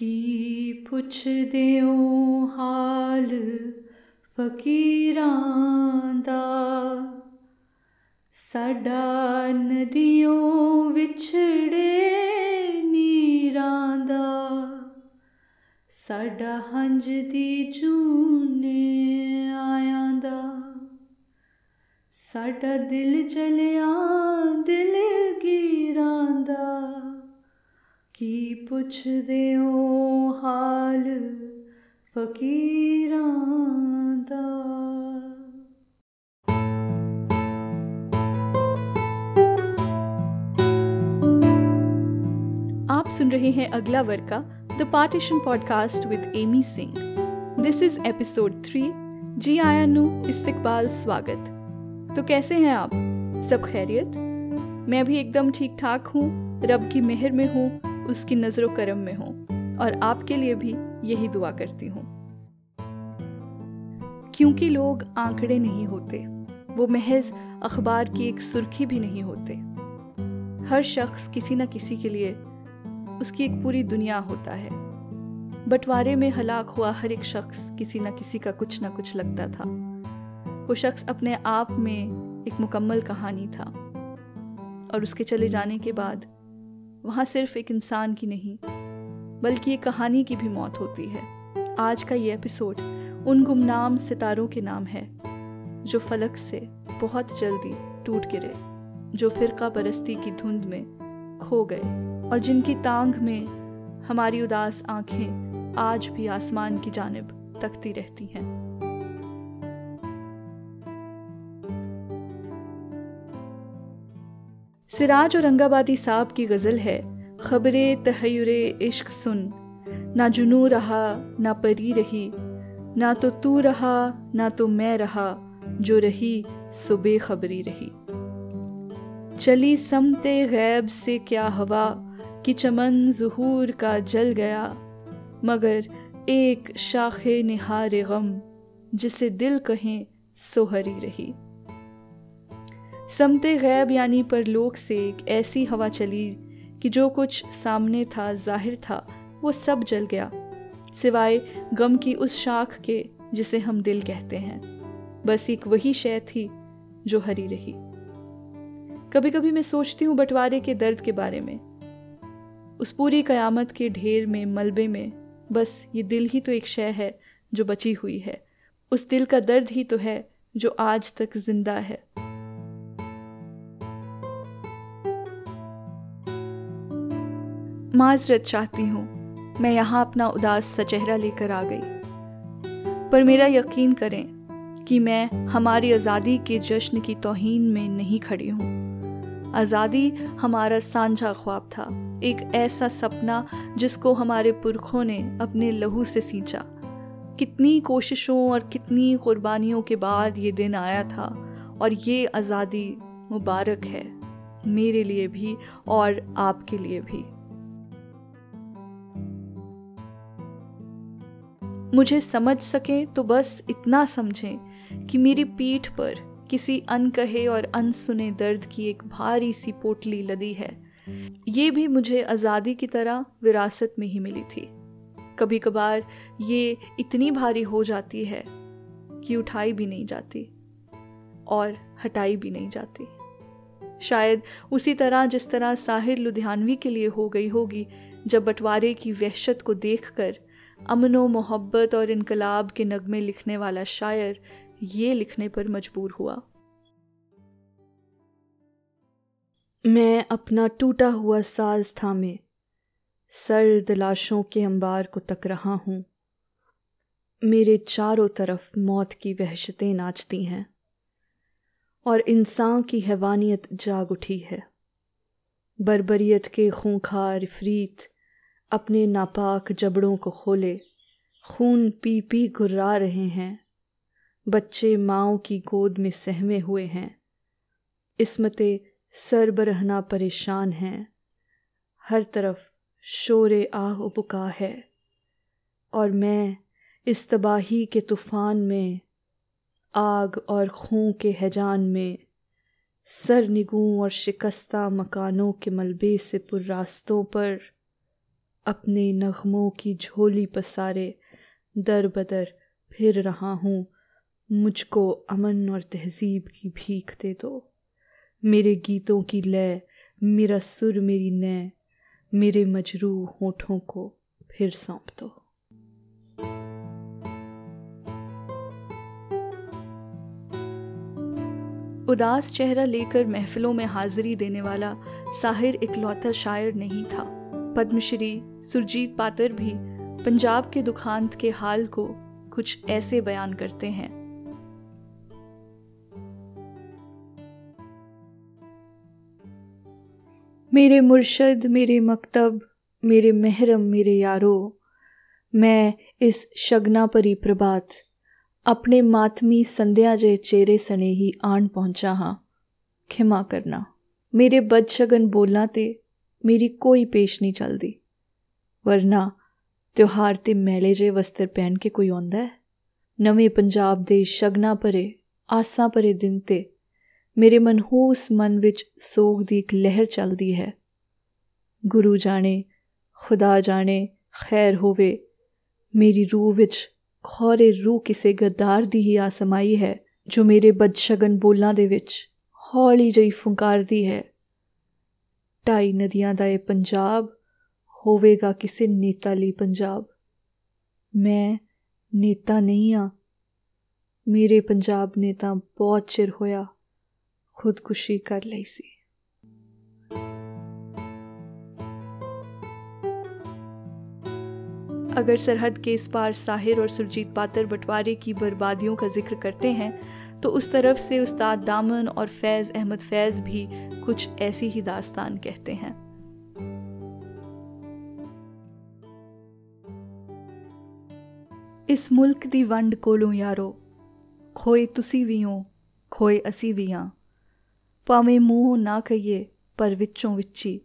ਕੀ ਪੁੱਛਦੇ ਹੋ ਹਾਲ ਫਕੀਰਾਂ ਦਾ? ਸਾਡਾ ਨਦੀਆਂ ਵਿਛੜੇ ਨੀਰਾਂ ਦਾ। ਸਾਡਾ ਹੰਝ ਦੀ ਜੂਨੇ ਆਇਆਂ ਦਾ। ਸਾਡਾ ਦਿਲ ਚਲਿਆ ਦਿਲ ਗੀਰਾਂ ਦਾ। की पुछदे ओ हाल फकीरां आप सुन रहे हैं अगला वर्ग का the partition podcast with Amy Singh this is episode three जी आया नू, इस्तकबाल स्वागत। तो कैसे हैं आप? सब खैरियत? मैं भी एकदम ठीक ठाक हूँ, रब की मेहर में हूँ। उसकी नज़र करम में हूँ और आपके लिए भी यही दुआ करती हूँ। क्योंकि लोग आंकड़े नहीं होते, वो महज अखबार की एक सुर्खी भी नहीं होते। हर शख्स किसी न किसी के लिए उसकी एक पूरी दुनिया होता है। बंटवारे में हलाक हुआ हर एक शख्स किसी न किसी का कुछ न कुछ लगता था। वो शख्स अपने आप में एक मुकम्मल कहानी था। और उसके चले जाने के बाद वहाँ सिर्फ़ एक इंसान की नहीं, बल्कि एक कहानी की भी मौत होती है। आज का ये एपिसोड उन गुमनाम सितारों के नाम है, जो फलक से बहुत जल्दी टूट गिरे, जो फिरका परस्ती की धुंध में खो गए, और जिनकी तांग में हमारी उदास आँखें आज भी आसमान की जानब तकती रहती हैं। सिराज और अंगाबादी साहब की गज़ल है, खबरे तहयुर इश्क सुन। ना जुनू रहा, ना परी रही। ना तो तू रहा, ना तो मैं रहा, जो रही सो बेखबरी रही। चली समते गैब से क्या हवा, कि चमन जहूर का जल गया। मगर एक शाखे निहार गम, जिसे दिल कहें सोहरी रही। समते गैब यानी परलोक से एक ऐसी हवा चली कि जो कुछ सामने था, ज़ाहिर था, वो सब जल गया। सिवाय गम की उस शाख के जिसे हम दिल कहते हैं। बस एक वही शय थी जो हरी रही। कभी कभी मैं सोचती हूँ बंटवारे के दर्द के बारे में। उस पूरी कयामत के ढेर में, मलबे में बस ये दिल ही तो एक शय है जो बची हुई है। उस दिल का दर्द ही तो है जो आज तक ज़िंदा है। माजरत चाहती हूँ। मैं यहाँ अपना उदास सा चेहरा लेकर आ गई। पर मेरा यकीन करें कि मैं हमारी आज़ादी के जश्न की तोहीन में नहीं खड़ी हूँ। आज़ादी हमारा सांझा ख्वाब था, एक ऐसा सपना जिसको हमारे पुरखों ने अपने लहू से सींचा। कितनी कोशिशों और कितनी कुर्बानियों के बाद ये दिन आया था और ये आज़ादी मुबारक है, मेरे लिए भी और आपके लिए भी। मुझे समझ सकें तो बस इतना समझें कि मेरी पीठ पर किसी अनकहे और अनसुने दर्द की एक भारी सी पोटली लदी है। ये भी मुझे आज़ादी की तरह विरासत में ही मिली थी। कभी कभार ये इतनी भारी हो जाती है कि उठाई भी नहीं जाती और हटाई भी नहीं जाती। शायद उसी तरह जिस तरह साहिर लुधियानवी के लिए हो गई होगी, जब बंटवारे की वहशत को देखकर अमन व मोहब्बत और इनकलाब के नगमे लिखने वाला शायर ये लिखने पर मजबूर हुआ। मैं अपना टूटा हुआ साज थामे सर्द लाशों के अंबार को तक रहा हूँ। मेरे चारों तरफ़ मौत की वहशतें नाचती हैं और इंसान की हैवानियत जाग उठी है। बरबरीत के खूंखार, फ्रीत अपने नापाक जबड़ों को खोले, खून पी पी गुर्रा रहे हैं। बच्चे माओ की गोद में सहमे हुए हैं। इसमते सरबरहना परेशान हैं। हर तरफ़ शोर आह पुका है। और मैं इस तबाही के तूफ़ान में, आग और खूं के हैजान में सर निगू और शिकस्ता मकानों के मलबे से पुर रास्तों पर अपने नगमों की झोली पसारे दर बदर फिर रहा हूँ। मुझको अमन और तहजीब की भीख दे दो। मेरे गीतों की लय, मेरा सुर मेरी नय, मेरे मजरू होठों को फिर सौंप दो। उदास चेहरा लेकर महफिलों में हाजिरी देने वाला साहिर इकलौता शायर नहीं था। पद्मश्री सुरजीत पातर भी पंजाब के दुखांत के हाल को कुछ ऐसे बयान करते हैं। मेरे मुर्शद, मेरे मकतब, मेरे महरम, मेरे यारो, मैं इस शगना परी प्रभात, अपने मातमी संध्या जे चेहरे सने ही आन पहुँचा हाँ। खिमा करना। मेरे बदशगन बोलना ते ਮੇਰੀ ਕੋਈ ਪੇਸ਼ ਨਹੀਂ ਚੱਲਦੀ। ਵਰਨਾ ਤਿਉਹਾਰ ਤੇ ਮੈਲੇ ਜੇ ਵਸਤਰ ਪਹਿਨ ਕੇ ਕੋਈ ਆਉਂਦਾ ਹੈ? ਨਵੇਂ ਪੰਜਾਬ ਦੇ ਸ਼ਗਨਾ ਭਰੇ, ਆਸਾਂ ਭਰੇ ਦਿਨ ਤੇ ਮੇਰੇ ਮਨਹੂਸ ਮਨ ਵਿੱਚ ਸੋਗ ਦੀ ਇੱਕ ਲਹਿਰ ਚੱਲਦੀ ਹੈ। ਗੁਰੂ ਜਾਣੇ, ਖੁਦਾ ਜਾਣੇ, ਖੈਰ ਹੋਵੇ, ਮੇਰੀ ਰੂਹ ਵਿੱਚ ਖੋਰੇ ਰੂਹ ਕਿਸੇ ਗਦਾਰ ਦੀ ਹੀ ਆਸਮਾਈ ਹੈ, ਜੋ ਮੇਰੇ ਬਦਸ਼ਗਨ ਬੋਲਾਂ ਦੇ ਵਿੱਚ ਹੌਲੀ ਜਿਹੀ ਫੁੰਕਾਰਦੀ ਹੈ। ਢਾਈ ਨਦੀਆਂ ਦਾ ਇਹ ਪੰਜਾਬ ਹੋਵੇਗਾ ਕਿਸੇ ਨੇਤਾ ਲਈ ਪੰਜਾਬ ਮੈਂ ਨੇਤਾ ਨਹੀਂ ਆ ਮੇਰੇ ਪੰਜਾਬ ਨੇ ਤਾਂ ਬਹੁਤ ਚਿਰ ਹੋਇਆ ਖੁਦਕੁਸ਼ੀ ਕਰ ਲਈ ਸੀ अगर सरहद के इस पार साहिर और सुरजीत पातर बंटवारे की बर्बादियों का जिक्र करते हैं तो उस तरफ से उस्ताद दामन और फैज़ अहमद फैज़ भी कुछ ऐसी ही दास्तान कहते हैं इस मुल्क दी वंड कोलों यारो खोए तुसी भी हो खोए असी भी हाँ भावें मूँह ना कहिए पर विचों विची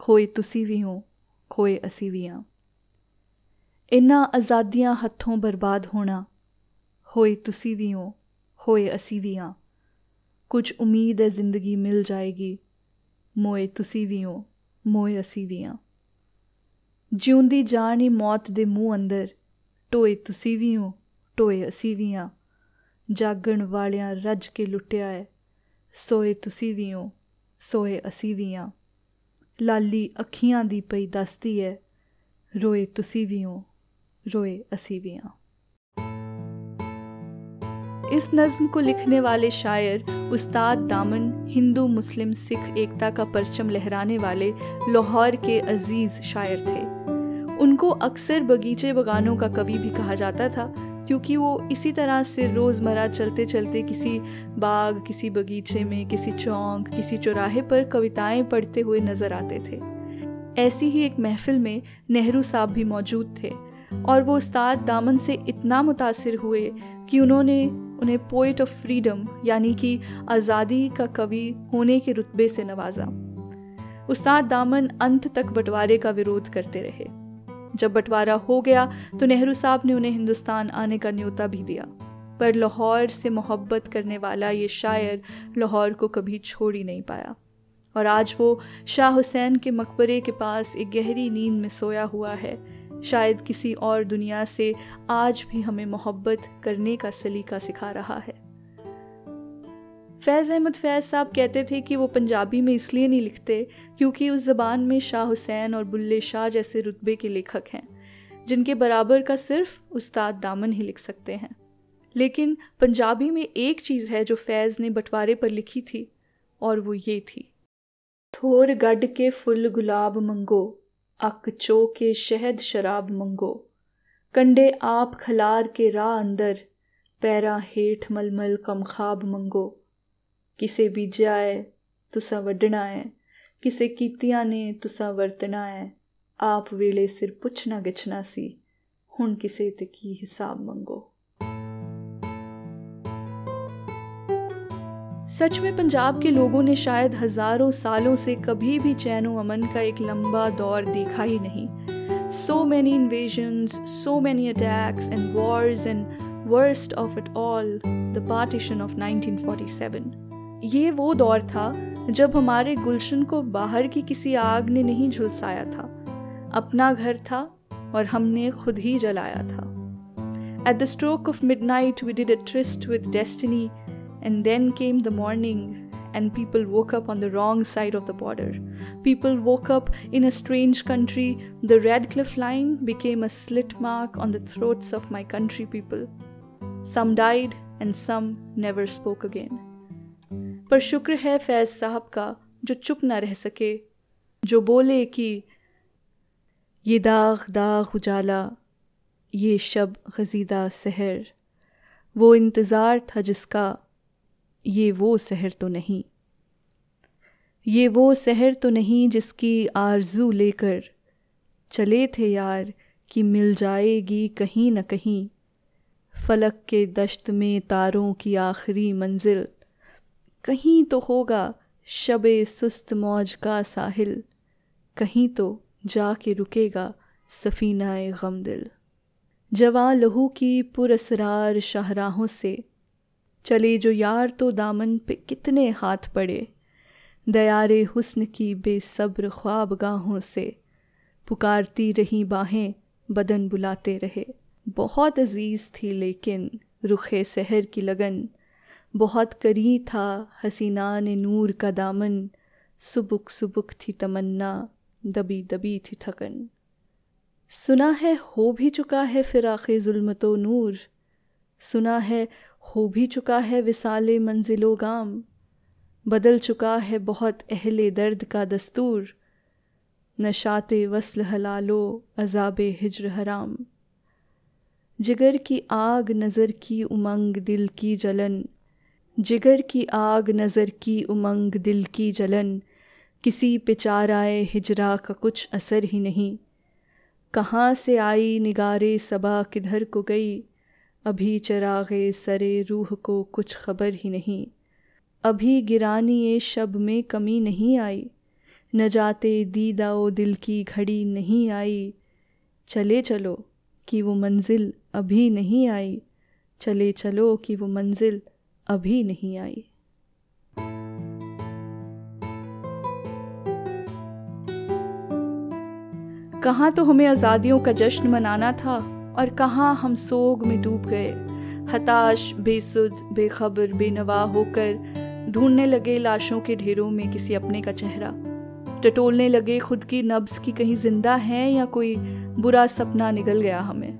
खोए तुसी भी हो खोए असी भी हाँ ਇਨ੍ਹਾਂ ਆਜ਼ਾਦੀਆਂ ਹੱਥੋਂ ਬਰਬਾਦ ਹੋਣਾ ਹੋਏ ਤੁਸੀਂ ਵੀ ਹੋ ਹੋਏ ਅਸੀਂ ਵੀ ਹਾਂ ਕੁਝ ਉਮੀਦ ਹੈ ਜ਼ਿੰਦਗੀ ਮਿਲ ਜਾਏਗੀ। ਮੋਏ ਤੁਸੀਂ ਵੀ ਹੋ, ਮੋਏ ਅਸੀਂ ਵੀ ਹਾਂ। ਜਿਉਂਦੀ ਜਾਨ ਹੀ ਮੌਤ ਦੇ ਮੂੰਹ ਅੰਦਰ, ਟੋਏ ਤੁਸੀਂ ਵੀ ਹੋ, ਟੋਏ ਅਸੀਂ ਵੀ ਹਾਂ। ਜਾਗਣ ਵਾਲਿਆਂ ਰੱਜ ਕੇ ਲੁੱਟਿਆ ਹੈ, ਸੋਏ ਤੁਸੀਂ ਵੀ ਹੋ, ਸੋਏ ਅਸੀਂ ਵੀ ਹਾਂ। ਲਾਲੀ ਅੱਖੀਆਂ ਦੀ ਪਈ ਦੱਸਦੀ ਹੈ, ਰੋਏ ਤੁਸੀਂ ਵੀ ਹੋ, ਰੋਏ ਅਸੀਂ ਵੀ ਹਾਂ। इस नज्म को लिखने वाले शायर उस्ताद दामन, हिंदू, मुस्लिम, सिख, एकता का परचम लहराने वाले लाहौर के अज़ीज़ शायर थे। उनको अक्सर बगीचे बगानों का कवि भी कहा जाता था, क्योंकि वो इसी तरह से रोज़मर्रा चलते चलते किसी बाग, किसी बगीचे में, किसी चौंक, किसी चौराहे पर कविताएँ पढ़ते हुए नज़र आते थे। ऐसी ही एक महफिल में नेहरू साहब भी मौजूद थे, और वो उस्ताद दामन से इतना मुतासर हुए कि उन्होंने उन्हें पोइट ऑफ़ फ्रीडम यानी कि आज़ादी का कवि होने के रुतबे से नवाजा। उस्ताद दामन अंत तक बंटवारे का विरोध करते रहे। जब बंटवारा हो गया तो नेहरू साहब ने उन्हें हिंदुस्तान आने का न्योता भी दिया। पर लाहौर से मोहब्बत करने वाला ये शायर लाहौर को कभी छोड़ ही नहीं पाया। और आज वो शाह हुसैन के मकबरे के पास एक गहरी नींद में सोया हुआ है। शायद किसी और दुनिया से आज भी हमें मोहब्बत करने का सलीका सिखा रहा है। फैज़ अहमद फैज़ साहब कहते थे कि वो पंजाबी में इसलिए नहीं लिखते क्योंकि उस ज़बान में शाह हुसैन और बुल्ले शाह जैसे रुतबे के लेखक हैं, जिनके बराबर का सिर्फ़ उस्ताद दामन ही लिख सकते हैं। लेकिन पंजाबी में एक चीज़ है जो फैज़ ने बंटवारे पर लिखी थी, और वो ये थी, थोर गढ़ के फुल गुलाब मंगो अक चो के शहद शराब मंगो। कंडे आप खलार के राह अंदर पैरा हेठ मलमल कम खाब मंगो। किसे बीजा है तुसा वड्डना है किसे कीतियाँ ने, तुसा वरतना है आप वेले सिर पुछना गिछना सी। हुन किसे ते की हिसाब मंगो? सच में पंजाब के लोगों ने शायद हज़ारों सालों से कभी भी चैन अमन का एक लंबा दौर देखा ही नहीं। So many invasion so many attacks and wars and worst of it all the partition of 1947 ये वो दौर था जब हमारे गुलशन को बाहर की किसी आग ने नहीं झुलसाया था। अपना घर था और हमने खुद ही जलाया था। At the stroke of midnight, we did a tryst with destiny, and then came the morning, and people woke up on the wrong side of the border. People woke up in a strange country. The Radcliffe line became a slit mark on the throats of my country people. Some died, and some never spoke again. पर शुक्र है फैज साहब का जो चुप न रह सके जो बोले कि ये दाग दाग उजाला ये शब गजीदा सहर वो इंतज़ार था जिसका ये वो सहर तो नहीं। ये वो सहर तो नहीं जिसकी आरज़ू लेकर चले थे यार कि मिल जाएगी कहीं न कहीं। फलक के दश्त में तारों की आखिरी मंजिल। कहीं तो होगा शब सुस्त मौज का साहिल। कहीं तो जाके रुकेगा सफ़ीनाए गम दिल। जवा लहू की पुरसरार शाहराहों से। चले जो यार तो दामन पे कितने हाथ पड़े। दयारे हुस्न की बेसब्र ख्वाब गाहों से पुकारती रही बाहें बदन बुलाते रहे। बहुत अज़ीज़ थी लेकिन रुखे सहर की लगन। बहुत करी था हसीना ने नूर का दामन। सुबुक सुबुक थी तमन्ना, दबी दबी थी थकन। सुना है हो भी चुका है फिराक़ जुल्मतो नूर। सुना है हो भी चुका है विसाल मंजिलो गाम, बदल चुका है बहुत अहले दर्द का दस्तूर, नशात वसल हलालो अजाब हिजर हराम। जिगर की आग नज़र की उमंग दिल की जलन, जिगर की आग नज़र की उमंग दिल की जलन, किसी पे चाराए हिजरा का कुछ असर ही नहीं। कहाँ से आई निगारे सबा किधर को गई अभी चरागे सरे रूह को कुछ खबर ही नहीं। अभी गिरानी ए शब में कमी नहीं आई। न जाते दीदाओ दिल की घड़ी नहीं आई। चले चलो कि वो मंजिल अभी नहीं आई। चले चलो कि वो मंजिल अभी नहीं आई। कहाँ तो हमें आज़ादियों का जश्न मनाना था? और कहाँ हम सोग में डूब गए। हताश, बेसुध, बेखबर, बेनवाह होकर ढूँढने लगे लाशों के ढेरों में किसी अपने का चेहरा। टटोलने लगे खुद की नब्स की कहीं ज़िंदा है या कोई बुरा सपना निकल गया हमें।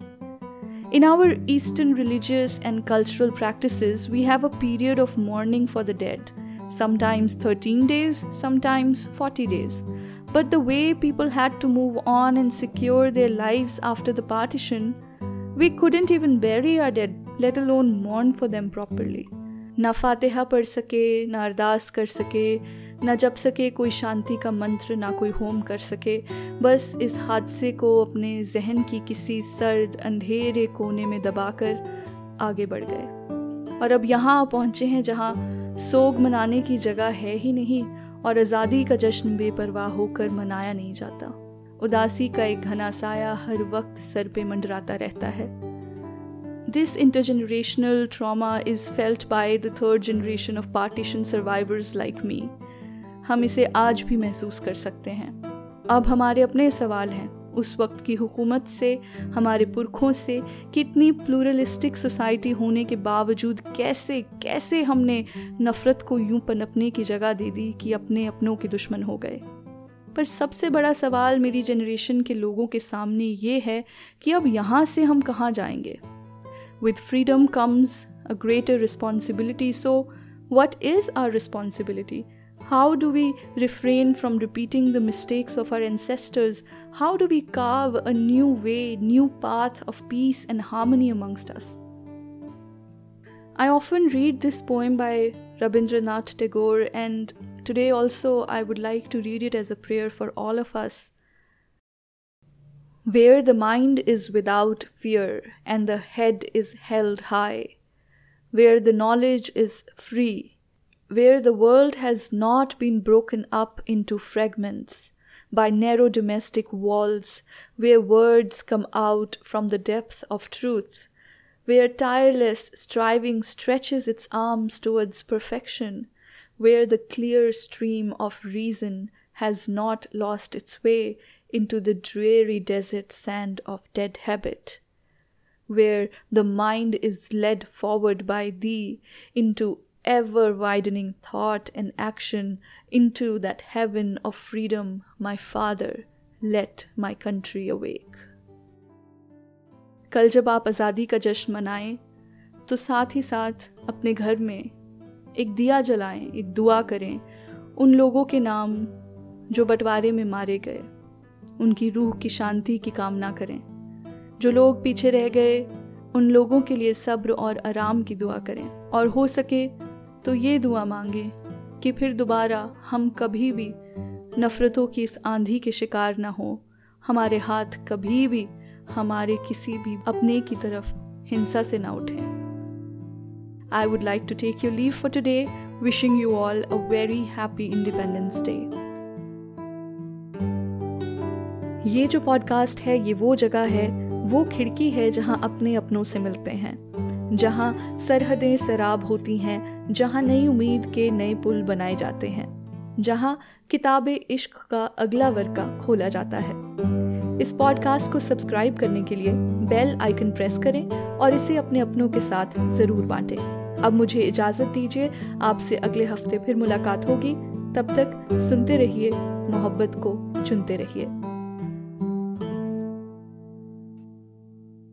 In our eastern religious and cultural practice we have a period of mourning for the dead sometimes thirteen days sometimes forty days but the way people had to move on and secure their life after the partition we couldn't even bury our dead, let alone mourn for them properly. ना फातिहा पढ़ सके ना अरदास कर सके ना जप सके कोई शांति का मंत्र ना कोई होम कर सके बस इस हादसे को अपने जहन की किसी सर्द अंधेरे कोने में दबाकर आगे बढ़ गए और अब यहाँ पहुँचे हैं जहाँ सोग मनाने की जगह है ही नहीं और आज़ादी का जश्न बेपरवाह होकर मनाया नहीं जाता उदासी का एक घना साया हर वक्त सर पे मंडराता रहता है। This intergenerational trauma is felt by the third generation of partition survivors like me हम इसे आज भी महसूस कर सकते हैं। अब हमारे अपने सवाल हैं। उस वक्त की हुकूमत से, हमारे पुरखों से कितनी प्लूरलिस्टिक सोसाइटी होने के बावजूद कैसे कैसे हमने नफ़रत को यूँ पनपने की जगह दे दी कि अपने अपनों के दुश्मन हो गए। पर सबसे बड़ा सवाल मेरी जनरेशन के लोगों के सामने ये है कि अब यहाँ से हम कहाँ जाएँगे? With freedom comes a greater responsibility so what is our responsibility how do we refrain from repeating the mistakes of our ancestors how do we carve a new way new path of peace and harmony amongst us I often read this poem by Rabindranath Tagore and today also I would like to read it as a prayer for all of us. Where the mind is without fear and the head is held high, where the knowledge is free where the world has not been broken up into fragments by narrow domestic walls, where words come out from the depth of truth, where tireless striving stretches its arms towards perfection, where the clear stream of reason has not lost its way into the dreary desert sand of dead habit, where the mind is led forward by thee into ever widening thought and action into that heaven of freedom, my Father, let my country awake. कल जब आप आज़ादी का जश्न मनाएं तो साथ ही साथ अपने घर में एक दिया जलाएँ, एक दुआ करें, उन लोगों के नाम जो बंटवारे में मारे गए, उनकी रूह की शांति की कामना करें। जो लोग पीछे रह गए, उन लोगों के लिए सब्र और आराम की दुआ करें। और हो सके तो ये दुआ मांगे कि फिर दोबारा हम कभी भी नफ़रतों की इस आंधी के शिकार ना हो। हमारे हाथ कभी भी हमारे किसी भी अपने की तरफ़ हिंसा से ना उठें। I would like to take your leave for today, wishing you all a very happy Independence Day. ये जो पॉडकास्ट है ये वो जगह है वो खिड़की है जहाँ अपने अपनों से मिलते हैं जहाँ सरहदें सराब होती हैं जहाँ नई उम्मीद के नए पुल बनाए जाते हैं जहाँ किताब इश्क का अगला वर्का खोला जाता है इस पॉडकास्ट को सब्सक्राइब करने के लिए बेल आइकन प्रेस करें और इसे अपने अपनों के साथ ज़रूर बांटें। अब मुझे इजाज़त दीजिए, आपसे अगले हफ़्ते फिर मुलाकात होगी। तब तक सुनते रहिए, मोहब्बत को चुनते रहिए।